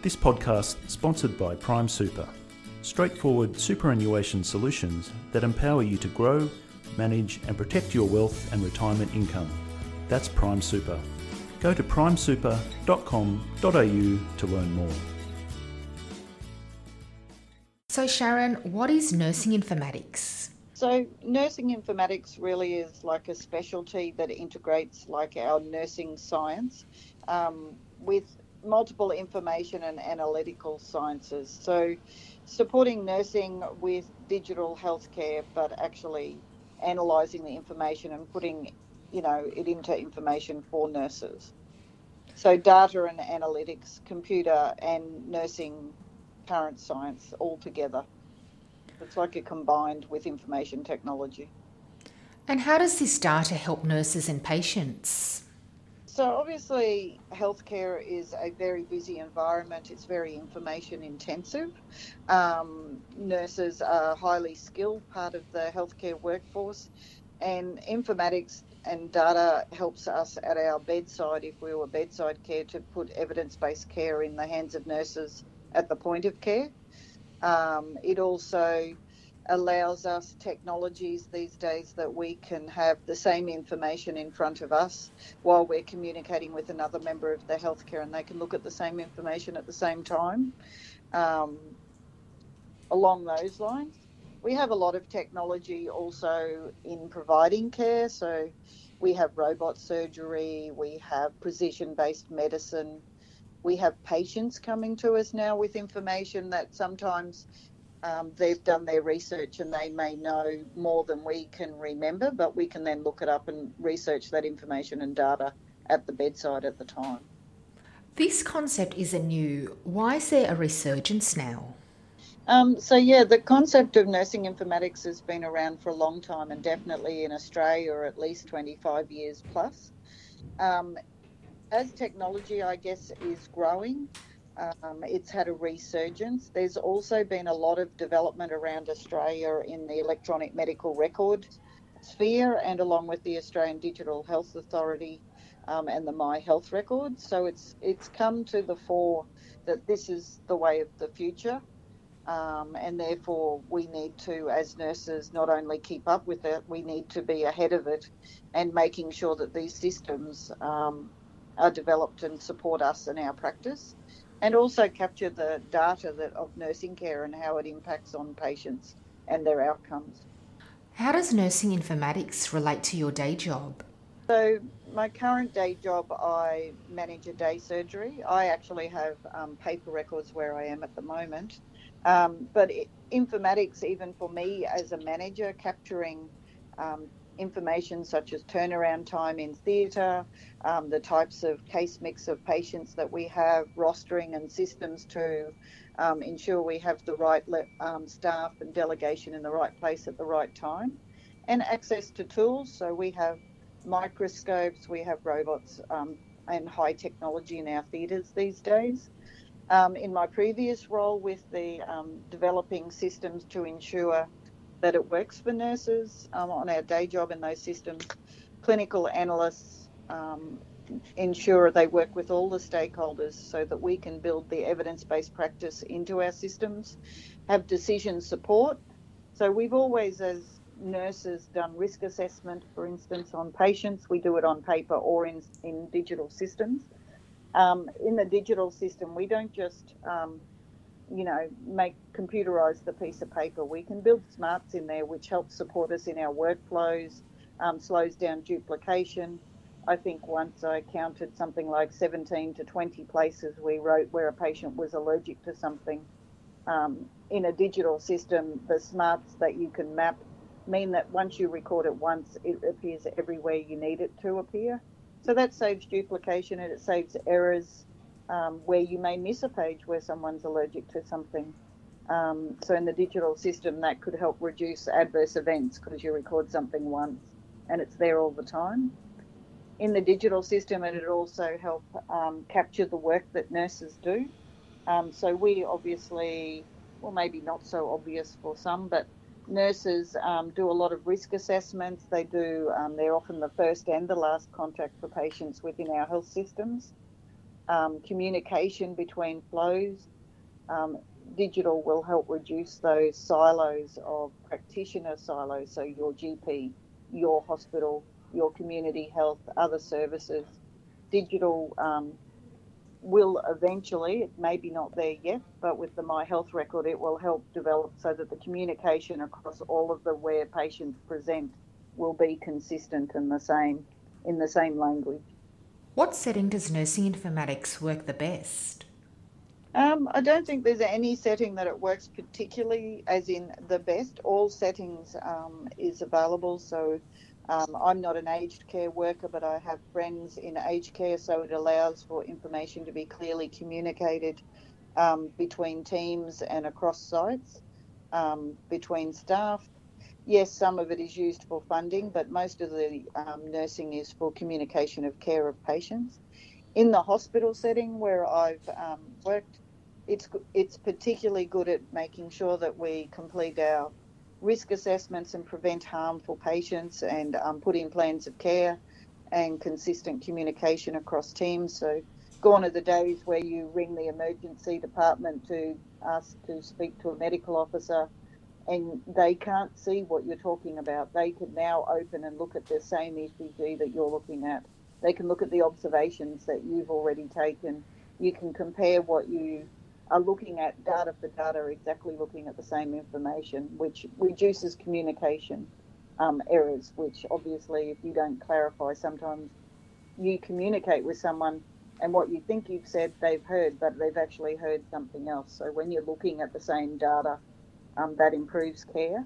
This podcast sponsored by Prime Super. Straightforward superannuation solutions that empower you to grow, manage and protect your wealth and retirement income. That's Prime Super. Go to primesuper.com.au to learn more. So, Sharon, what is nursing informatics? So, nursing informatics really is like a specialty that integrates like our nursing science um, with multiple information and analytical sciences. So, supporting nursing with digital healthcare, but actually analysing the information and putting, you know, it into information for nurses. So, data and analytics, computer and nursing current science all together. It's like a combined with information technology. And how does this data help nurses and patients? So, obviously, healthcare is a very busy environment. It's very information intensive. Um, nurses are highly skilled part of the healthcare workforce, and informatics and data helps us at our bedside, if we were bedside care, to put evidence based care in the hands of nurses at the point of care. Um, it also allows us technologies these days that we can have the same information in front of us while we're communicating with another member of the healthcare and they can look at the same information at the same time. Um, along those lines, we have a lot of technology also in providing care. So we have robot surgery, we have precision based medicine. We have patients coming to us now with information that sometimes um, they've done their research and they may know more than we can remember, but we can then look it up and research that information and data at the bedside at the time. This concept isn't new. Why is there a resurgence now? Um, so, yeah, the concept of nursing informatics has been around for a long time and definitely in Australia, or at least 25 years plus. Um, as technology, I guess, is growing, um, it's had a resurgence. There's also been a lot of development around Australia in the electronic medical record sphere and along with the Australian Digital Health Authority um, and the My Health Record. So it's it's come to the fore that this is the way of the future. Um, and therefore, we need to, as nurses, not only keep up with it, we need to be ahead of it and making sure that these systems um, are developed and support us in our practice and also capture the data that of nursing care and how it impacts on patients and their outcomes. How does nursing informatics relate to your day job? So, my current day job, I manage a day surgery. I actually have um, paper records where I am at the moment. Um, but it, informatics, even for me as a manager, capturing um, information such as turnaround time in theatre, um, the types of case mix of patients that we have, rostering and systems to um, ensure we have the right um, staff and delegation in the right place at the right time, and access to tools. So we have microscopes, we have robots um, and high technology in our theatres these days. Um, in my previous role with the um, developing systems to ensure that it works for nurses um, on our day job in those systems. Clinical analysts um, ensure they work with all the stakeholders so that we can build the evidence based practice into our systems, have decision support. So we've always, as nurses, done risk assessment, for instance, on patients. We do it on paper or in, in digital systems. Um, in the digital system, we don't just um, you know, make computerize the piece of paper. We can build smarts in there, which helps support us in our workflows, um, slows down duplication. I think once I counted something like 17 to 20 places we wrote where a patient was allergic to something. Um, in a digital system, the smarts that you can map mean that once you record it once, it appears everywhere you need it to appear. So that saves duplication and it saves errors um, where you may miss a page where someone's allergic to something. Um, so in the digital system, that could help reduce adverse events because you record something once and it's there all the time. In the digital system, it would also help um, capture the work that nurses do. Um, so we obviously, well, maybe not so obvious for some, but nurses um, do a lot of risk assessments. They do. Um, they're often the first and the last contact for patients within our health systems. Um, communication between flows. Um, digital will help reduce those silos of practitioner silos, so your GP, your hospital, your community health, other services. Digital um, will eventually, it may be not there yet, but with the My Health record, it will help develop so that the communication across all of the where patients present will be consistent and the same in the same language. What setting does nursing informatics work the best? Um, I don't think there's any setting that it works particularly as in the best. All settings um, is available. So um, I'm not an aged care worker, but I have friends in aged care, so it allows for information to be clearly communicated um, between teams and across sites, um, between staff. Yes, some of it is used for funding, but most of the um, nursing is for communication of care of patients in the hospital setting where I've um, worked, it's it's particularly good at making sure that we complete our risk assessments and prevent harm for patients and um, put in plans of care and consistent communication across teams. So, gone are the days where you ring the emergency department to ask to speak to a medical officer and they can't see what you're talking about. They can now open and look at the same ECG that you're looking at they can look at the observations that you've already taken. You can compare what you are looking at data for data, exactly looking at the same information, which reduces communication um, errors, which obviously, if you don't clarify, sometimes you communicate with someone and what you think you've said they've heard, but they've actually heard something else. So when you're looking at the same data, um, that improves care.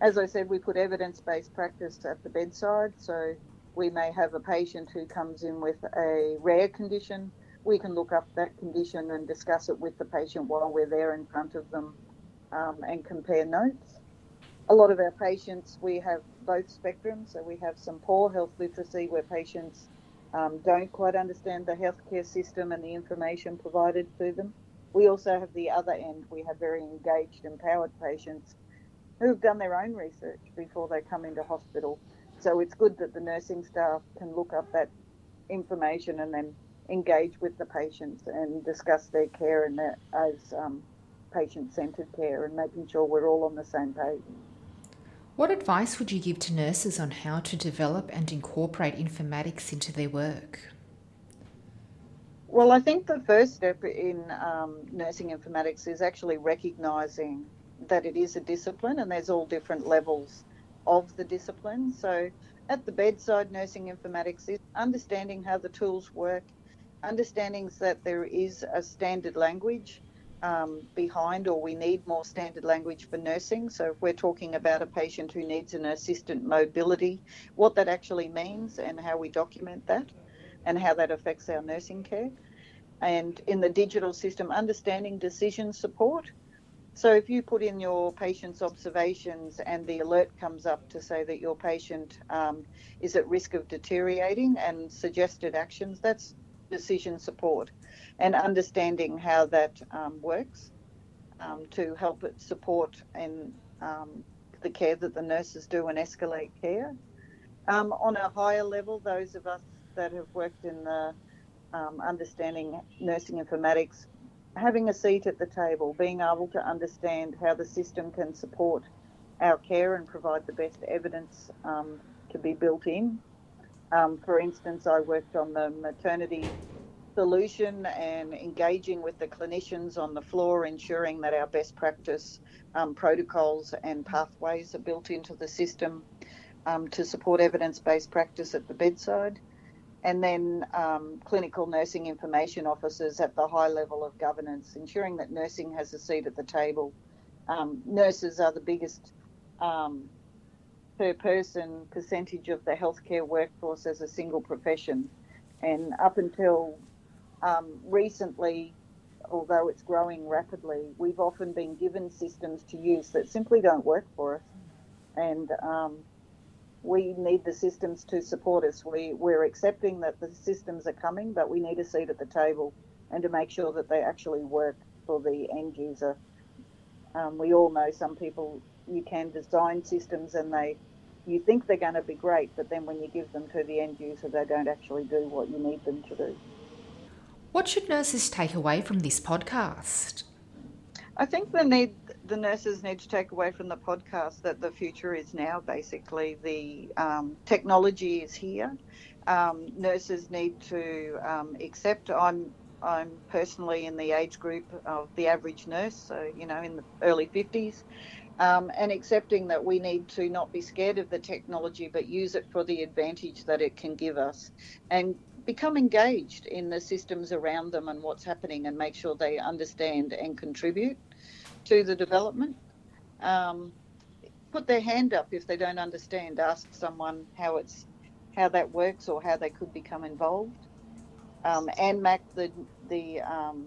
As I said, we put evidence based practice at the bedside. So we may have a patient who comes in with a rare condition. We can look up that condition and discuss it with the patient while we're there in front of them um, and compare notes. A lot of our patients, we have both spectrums. So we have some poor health literacy where patients um, don't quite understand the healthcare system and the information provided to them. We also have the other end. We have very engaged, empowered patients who've done their own research before they come into hospital so it's good that the nursing staff can look up that information and then engage with the patients and discuss their care and their, as um, patient-centred care and making sure we're all on the same page. What advice would you give to nurses on how to develop and incorporate informatics into their work? Well, I think the first step in um, nursing informatics is actually recognising that it is a discipline and there's all different levels of the discipline. So at the bedside, nursing informatics is understanding how the tools work, understanding that there is a standard language um, behind, or we need more standard language for nursing. So, if we're talking about a patient who needs an assistant mobility, what that actually means and how we document that and how that affects our nursing care. And in the digital system, understanding decision support so if you put in your patient's observations and the alert comes up to say that your patient um, is at risk of deteriorating and suggested actions, that's decision support and understanding how that um, works um, to help it support and um, the care that the nurses do and escalate care. Um, on a higher level, those of us that have worked in the um, understanding nursing informatics having a seat at the table, being able to understand how the system can support our care and provide the best evidence um, to be built in. Um, for instance, I worked on the maternity solution and engaging with the clinicians on the floor, ensuring that our best practice um, protocols and pathways are built into the system um, to support evidence based practice at the bedside and then um, clinical nursing information officers at the high level of governance, ensuring that nursing has a seat at the table. Um, nurses are the biggest um, per person percentage of the healthcare workforce as a single profession, and up until um, recently, although it's growing rapidly, we've often been given systems to use that simply don't work for us, and um, we need the systems to support us. We, we're accepting that the systems are coming, but we need a seat at the table and to make sure that they actually work for the end user. Um, we all know some people, you can design systems and they, you think they're going to be great, but then when you give them to the end user, they don't actually do what you need them to do. What should nurses take away from this podcast? I think the need the nurses need to take away from the podcast that the future is now. Basically, the um, technology is here. Um, nurses need to um, accept. I'm I'm personally in the age group of the average nurse, so you know, in the early 50s, um, and accepting that we need to not be scared of the technology, but use it for the advantage that it can give us, and become engaged in the systems around them and what's happening, and make sure they understand and contribute to the development. Um, put their hand up if they don't understand. Ask someone how it's how that works or how they could become involved. Um, ANMAC, the the um,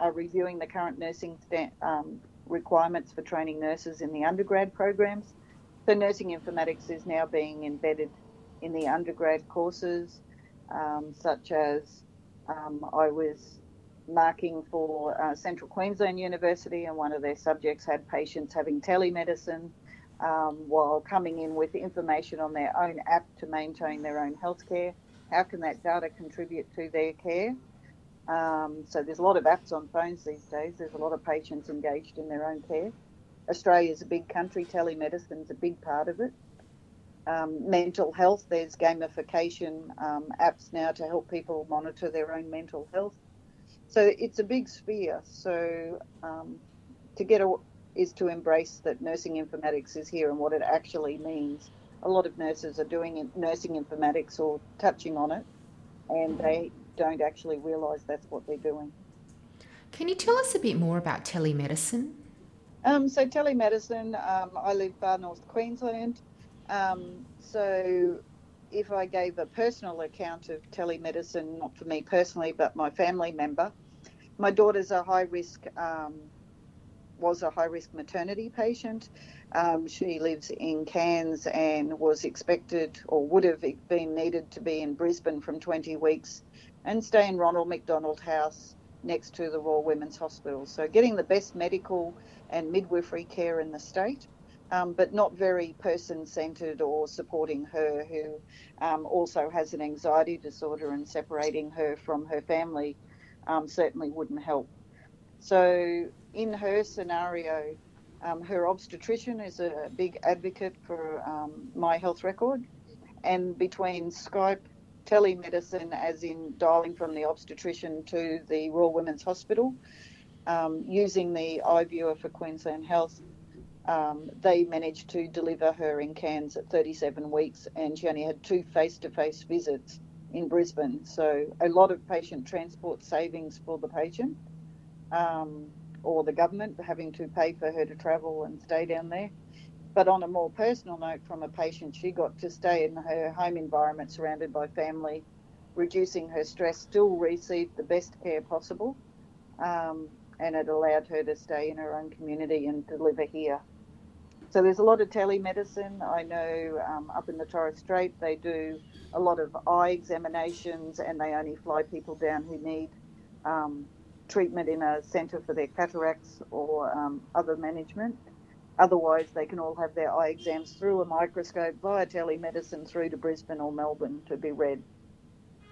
are reviewing the current nursing um, requirements for training nurses in the undergrad programs. So nursing informatics is now being embedded in the undergrad courses, um, such as um, I was marking for uh, Central Queensland University, and one of their subjects had patients having telemedicine um, while coming in with information on their own app to maintain their own healthcare. How can that data contribute to their care? Um, so there's a lot of apps on phones these days. There's a lot of patients engaged in their own care. Australia's a big country. Telemedicine's a big part of it. Um, mental health. There's gamification um, apps now to help people monitor their own mental health. So it's a big sphere. So um, to get a, is to embrace that nursing informatics is here and what it actually means. A lot of nurses are doing nursing informatics or touching on it, and they don't actually realise that's what they're doing. Can you tell us a bit more about telemedicine? Um, so telemedicine, um, I live far north Queensland. Um, so if I gave a personal account of telemedicine, not for me personally, but my family member, my daughter's a high risk, um, was a high risk maternity patient. Um, she lives in Cairns and was expected or would have been needed to be in Brisbane from 20 weeks and stay in Ronald McDonald House next to the Royal Women's Hospital. So getting the best medical and midwifery care in the state. Um, but not very person centred or supporting her, who um, also has an anxiety disorder, and separating her from her family um, certainly wouldn't help. So, in her scenario, um, her obstetrician is a big advocate for um, my health record, and between Skype, telemedicine, as in dialing from the obstetrician to the Royal Women's Hospital, um, using the iViewer for Queensland Health, um, they managed to deliver her in Cairns at 37 weeks, and she only had two face to face visits in Brisbane. So a lot of patient transport savings for the patient um, or the government having to pay for her to travel and stay down there. But on a more personal note, from a patient, she got to stay in her home environment surrounded by family, reducing her stress, still received the best care possible, um, and it allowed her to stay in her own community and deliver here. So there's a lot of telemedicine. I know um, up in the Torres Strait they do a lot of eye examinations and they only fly people down who need um, treatment in a centre for their cataracts or um, other management. Otherwise, they can all have their eye exams through a microscope via telemedicine through to Brisbane or Melbourne to be read.